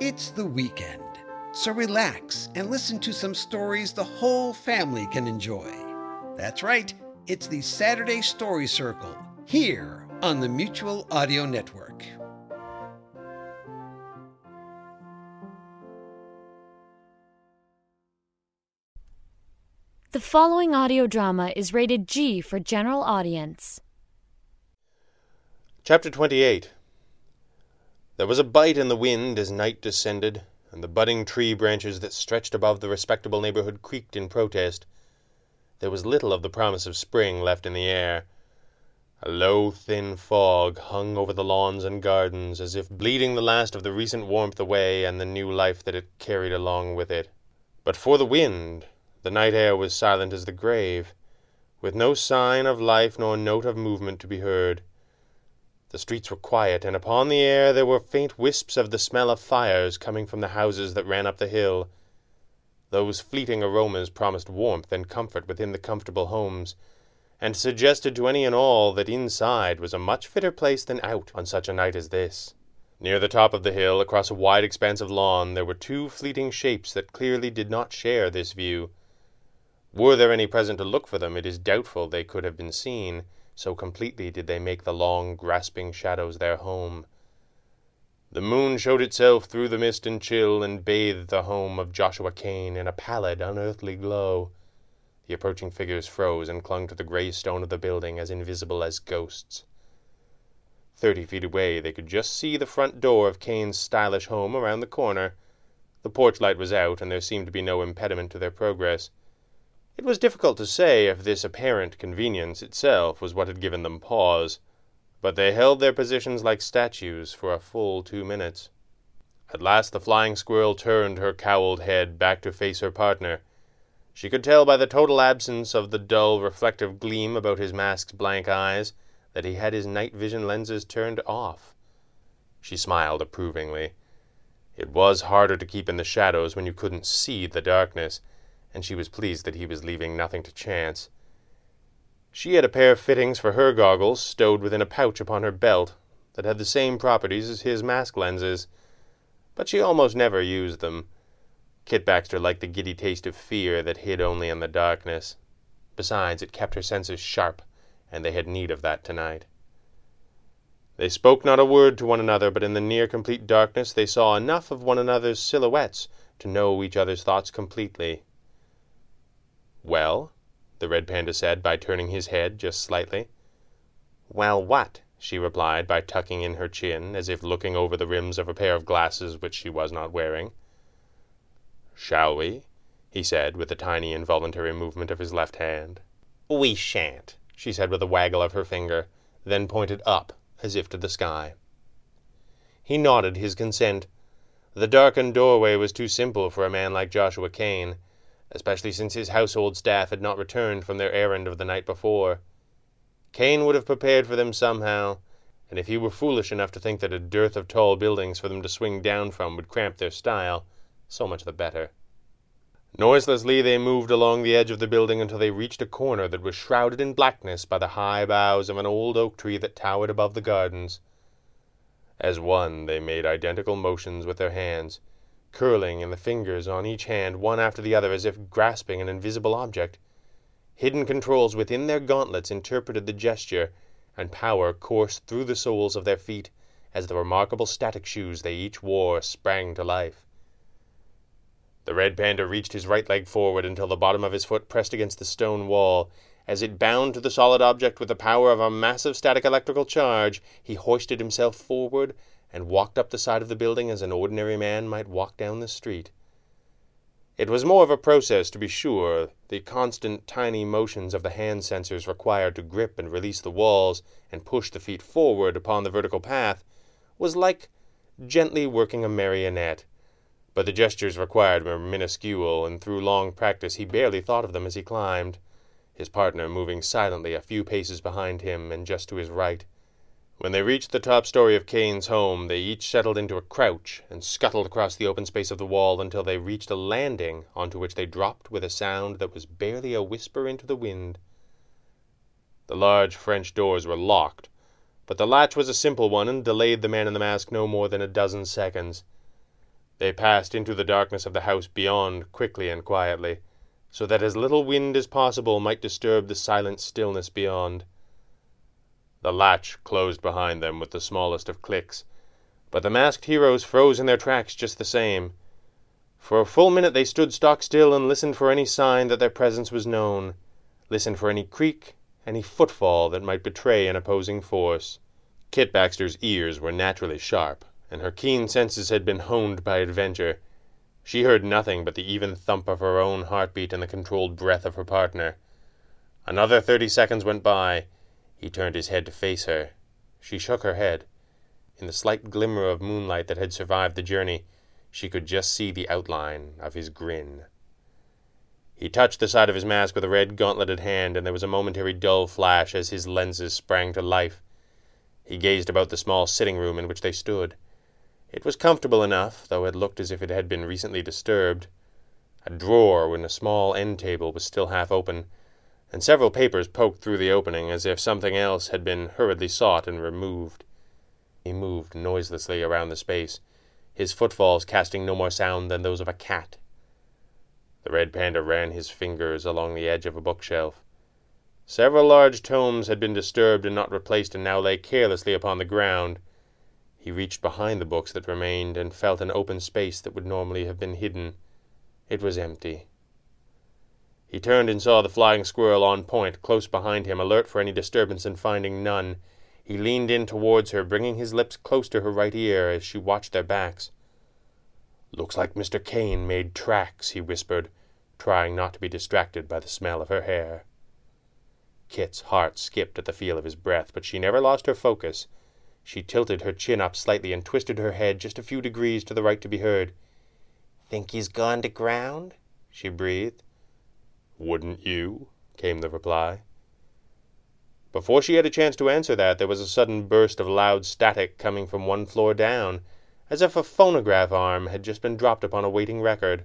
It's the weekend, so relax and listen to some stories the whole family can enjoy. That's right, it's the Saturday Story Circle here on the Mutual Audio Network. The following audio drama is rated G for general audience. Chapter 28 There was a bite in the wind as night descended, and the budding tree branches that stretched above the respectable neighborhood creaked in protest. There was little of the promise of spring left in the air. A low, thin fog hung over the lawns and gardens, as if bleeding the last of the recent warmth away and the new life that it carried along with it. But for the wind, the night air was silent as the grave, with no sign of life nor note of movement to be heard. The streets were quiet, and upon the air there were faint wisps of the smell of fires coming from the houses that ran up the hill. Those fleeting aromas promised warmth and comfort within the comfortable homes, and suggested to any and all that inside was a much fitter place than out on such a night as this. Near the top of the hill, across a wide expanse of lawn, there were two fleeting shapes that clearly did not share this view. Were there any present to look for them, it is doubtful they could have been seen, so completely did they make the long, grasping shadows their home. The moon showed itself through the mist and chill, and bathed the home of Joshua Kane in a pallid, unearthly glow. The approaching figures froze and clung to the gray stone of the building as invisible as ghosts. Thirty feet away they could just see the front door of Kane's stylish home around the corner. The porch light was out, and there seemed to be no impediment to their progress. It was difficult to say if this apparent convenience itself was what had given them pause, but they held their positions like statues for a full two minutes. At last the flying squirrel turned her cowled head back to face her partner. She could tell by the total absence of the dull reflective gleam about his mask's blank eyes that he had his night vision lenses turned off. She smiled approvingly. It was harder to keep in the shadows when you couldn't see the darkness and she was pleased that he was leaving nothing to chance. She had a pair of fittings for her goggles stowed within a pouch upon her belt that had the same properties as his mask lenses, but she almost never used them. Kit Baxter liked the giddy taste of fear that hid only in the darkness. Besides, it kept her senses sharp, and they had need of that tonight. They spoke not a word to one another, but in the near complete darkness they saw enough of one another's silhouettes to know each other's thoughts completely. Well? the red panda said by turning his head just slightly. Well, what? she replied by tucking in her chin, as if looking over the rims of a pair of glasses which she was not wearing. Shall we? he said, with a tiny involuntary movement of his left hand. We shan't, she said with a waggle of her finger, then pointed up, as if to the sky. He nodded his consent. The darkened doorway was too simple for a man like Joshua Kane especially since his household staff had not returned from their errand of the night before. Kane would have prepared for them somehow, and if he were foolish enough to think that a dearth of tall buildings for them to swing down from would cramp their style, so much the better. Noiselessly they moved along the edge of the building until they reached a corner that was shrouded in blackness by the high boughs of an old oak tree that towered above the gardens. As one, they made identical motions with their hands, curling in the fingers on each hand one after the other as if grasping an invisible object. Hidden controls within their gauntlets interpreted the gesture, and power coursed through the soles of their feet as the remarkable static shoes they each wore sprang to life. The red panda reached his right leg forward until the bottom of his foot pressed against the stone wall. As it bound to the solid object with the power of a massive static electrical charge, he hoisted himself forward and walked up the side of the building as an ordinary man might walk down the street. It was more of a process, to be sure. The constant tiny motions of the hand sensors required to grip and release the walls and push the feet forward upon the vertical path was like gently working a marionette. But the gestures required were minuscule, and through long practice he barely thought of them as he climbed, his partner moving silently a few paces behind him and just to his right. When they reached the top story of Kane's home, they each settled into a crouch and scuttled across the open space of the wall until they reached a landing onto which they dropped with a sound that was barely a whisper into the wind. The large French doors were locked, but the latch was a simple one and delayed the man in the mask no more than a dozen seconds. They passed into the darkness of the house beyond quickly and quietly, so that as little wind as possible might disturb the silent stillness beyond. The latch closed behind them with the smallest of clicks, but the masked heroes froze in their tracks just the same. For a full minute they stood stock still and listened for any sign that their presence was known, listened for any creak, any footfall that might betray an opposing force. Kit Baxter's ears were naturally sharp, and her keen senses had been honed by adventure. She heard nothing but the even thump of her own heartbeat and the controlled breath of her partner. Another thirty seconds went by, he turned his head to face her. She shook her head. In the slight glimmer of moonlight that had survived the journey, she could just see the outline of his grin. He touched the side of his mask with a red gauntleted hand, and there was a momentary dull flash as his lenses sprang to life. He gazed about the small sitting room in which they stood. It was comfortable enough, though it looked as if it had been recently disturbed. A drawer in a small end table was still half open, and several papers poked through the opening as if something else had been hurriedly sought and removed. He moved noiselessly around the space, his footfalls casting no more sound than those of a cat. The red panda ran his fingers along the edge of a bookshelf. Several large tomes had been disturbed and not replaced and now lay carelessly upon the ground. He reached behind the books that remained and felt an open space that would normally have been hidden. It was empty. He turned and saw the flying squirrel on point, close behind him, alert for any disturbance and finding none. He leaned in towards her, bringing his lips close to her right ear as she watched their backs. Looks like Mr. Kane made tracks, he whispered, trying not to be distracted by the smell of her hair. Kit's heart skipped at the feel of his breath, but she never lost her focus. She tilted her chin up slightly and twisted her head just a few degrees to the right to be heard. Think he's gone to ground? she breathed. Wouldn't you? came the reply. Before she had a chance to answer that, there was a sudden burst of loud static coming from one floor down, as if a phonograph arm had just been dropped upon a waiting record.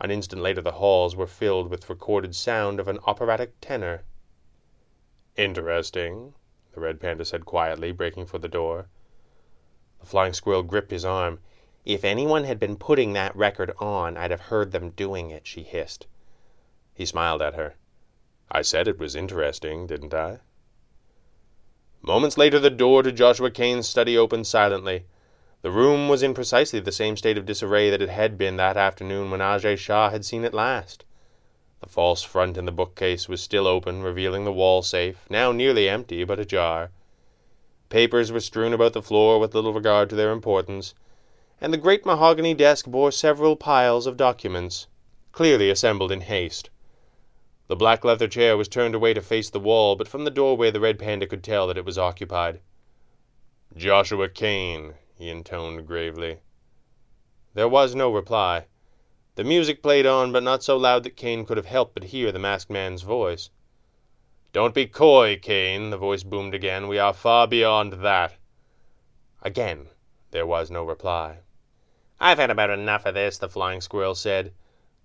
An instant later, the halls were filled with recorded sound of an operatic tenor. Interesting, the red panda said quietly, breaking for the door. The flying squirrel gripped his arm. If anyone had been putting that record on, I'd have heard them doing it, she hissed. He smiled at her. I said it was interesting, didn't I? Moments later, the door to Joshua Kane's study opened silently. The room was in precisely the same state of disarray that it had been that afternoon when Ajay Shah had seen it last. The false front in the bookcase was still open, revealing the wall safe, now nearly empty but ajar. Papers were strewn about the floor with little regard to their importance, and the great mahogany desk bore several piles of documents, clearly assembled in haste. The black leather chair was turned away to face the wall, but from the doorway the red panda could tell that it was occupied. Joshua Kane, he intoned gravely. There was no reply. The music played on, but not so loud that Kane could have helped but hear the masked man's voice. Don't be coy, Kane, the voice boomed again. We are far beyond that. Again there was no reply. I've had about enough of this, the flying squirrel said.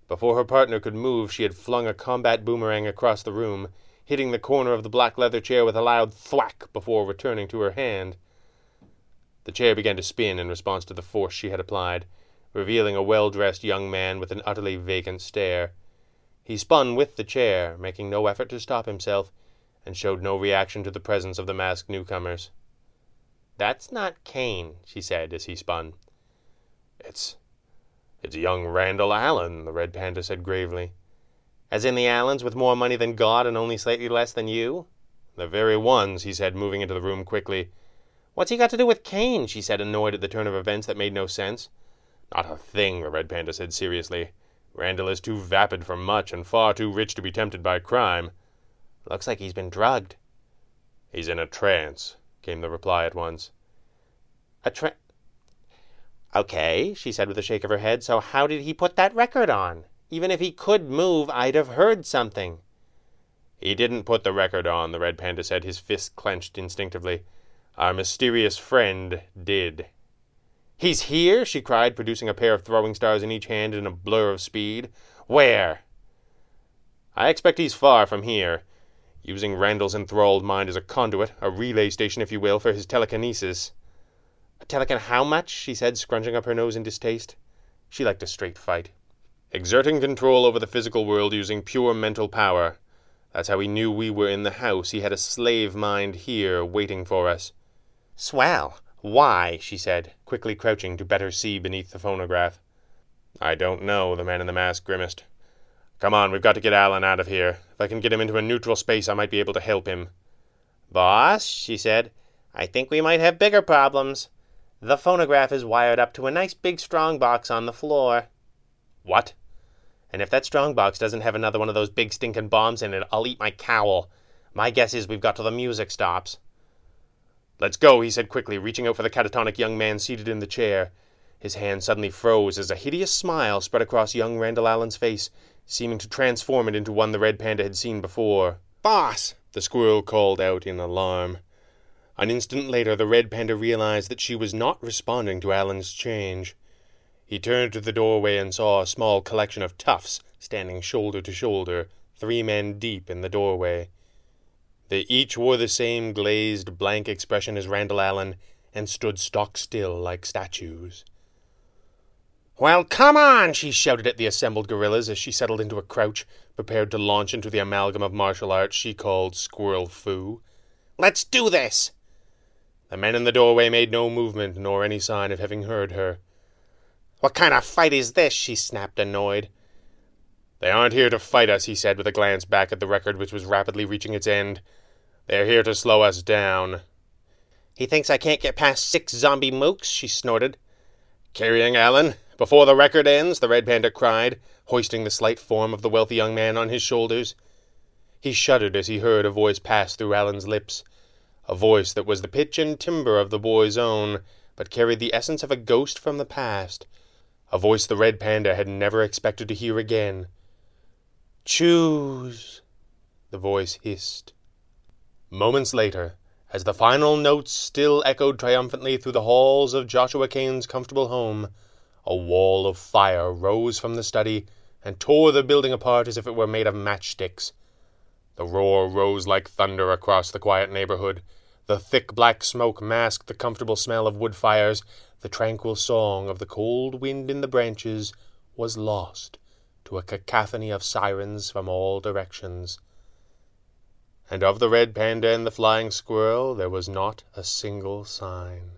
Before her partner could move, she had flung a combat boomerang across the room, hitting the corner of the black leather chair with a loud thwack before returning to her hand. The chair began to spin in response to the force she had applied, revealing a well dressed young man with an utterly vacant stare. He spun with the chair, making no effort to stop himself, and showed no reaction to the presence of the masked newcomers. That's not Kane, she said as he spun. It's it's young Randall Allen, the red panda said gravely. As in the Allens with more money than God and only slightly less than you? The very ones, he said, moving into the room quickly. What's he got to do with Kane? she said, annoyed at the turn of events that made no sense. Not a thing, the red panda said seriously. Randall is too vapid for much and far too rich to be tempted by crime. Looks like he's been drugged. He's in a trance, came the reply at once. A tra- Okay, she said with a shake of her head. So how did he put that record on? Even if he could move, I'd have heard something. He didn't put the record on, the red panda said, his fist clenched instinctively. Our mysterious friend did. He's here, she cried, producing a pair of throwing stars in each hand in a blur of speed. Where? I expect he's far from here, using Randall's enthralled mind as a conduit, a relay station, if you will, for his telekinesis. Telekin how much? she said, scrunching up her nose in distaste. She liked a straight fight. Exerting control over the physical world using pure mental power. That's how he knew we were in the house. He had a slave mind here waiting for us. Swell. Why? she said, quickly crouching to better see beneath the phonograph. I don't know, the man in the mask grimaced. Come on, we've got to get Allen out of here. If I can get him into a neutral space, I might be able to help him. Boss, she said, I think we might have bigger problems. The phonograph is wired up to a nice big strong box on the floor. What? And if that strong box doesn't have another one of those big stinking bombs in it, I'll eat my cowl. My guess is we've got till the music stops. Let's go, he said quickly, reaching out for the catatonic young man seated in the chair. His hand suddenly froze as a hideous smile spread across young Randall Allen's face, seeming to transform it into one the red panda had seen before. Boss! the squirrel called out in alarm. An instant later, the red panda realized that she was not responding to Allen's change. He turned to the doorway and saw a small collection of toughs standing shoulder to shoulder, three men deep in the doorway. They each wore the same glazed, blank expression as Randall Allen and stood stock still like statues. Well, come on, she shouted at the assembled gorillas as she settled into a crouch, prepared to launch into the amalgam of martial arts she called squirrel fu. Let's do this! The men in the doorway made no movement nor any sign of having heard her. What kind of fight is this? she snapped, annoyed. They aren't here to fight us, he said with a glance back at the record which was rapidly reaching its end. They're here to slow us down. He thinks I can't get past six zombie mooks, she snorted. Carrying Allen, before the record ends, the red panda cried, hoisting the slight form of the wealthy young man on his shoulders. He shuddered as he heard a voice pass through Allen's lips, a voice that was the pitch and timbre of the boy's own, but carried the essence of a ghost from the past, a voice the red panda had never expected to hear again. Choose, the voice hissed. Moments later, as the final notes still echoed triumphantly through the halls of Joshua Kane's comfortable home, a wall of fire rose from the study and tore the building apart as if it were made of matchsticks. The roar rose like thunder across the quiet neighborhood. The thick black smoke masked the comfortable smell of wood fires. The tranquil song of the cold wind in the branches was lost to a cacophony of sirens from all directions and of the red panda and the flying squirrel there was not a single sign.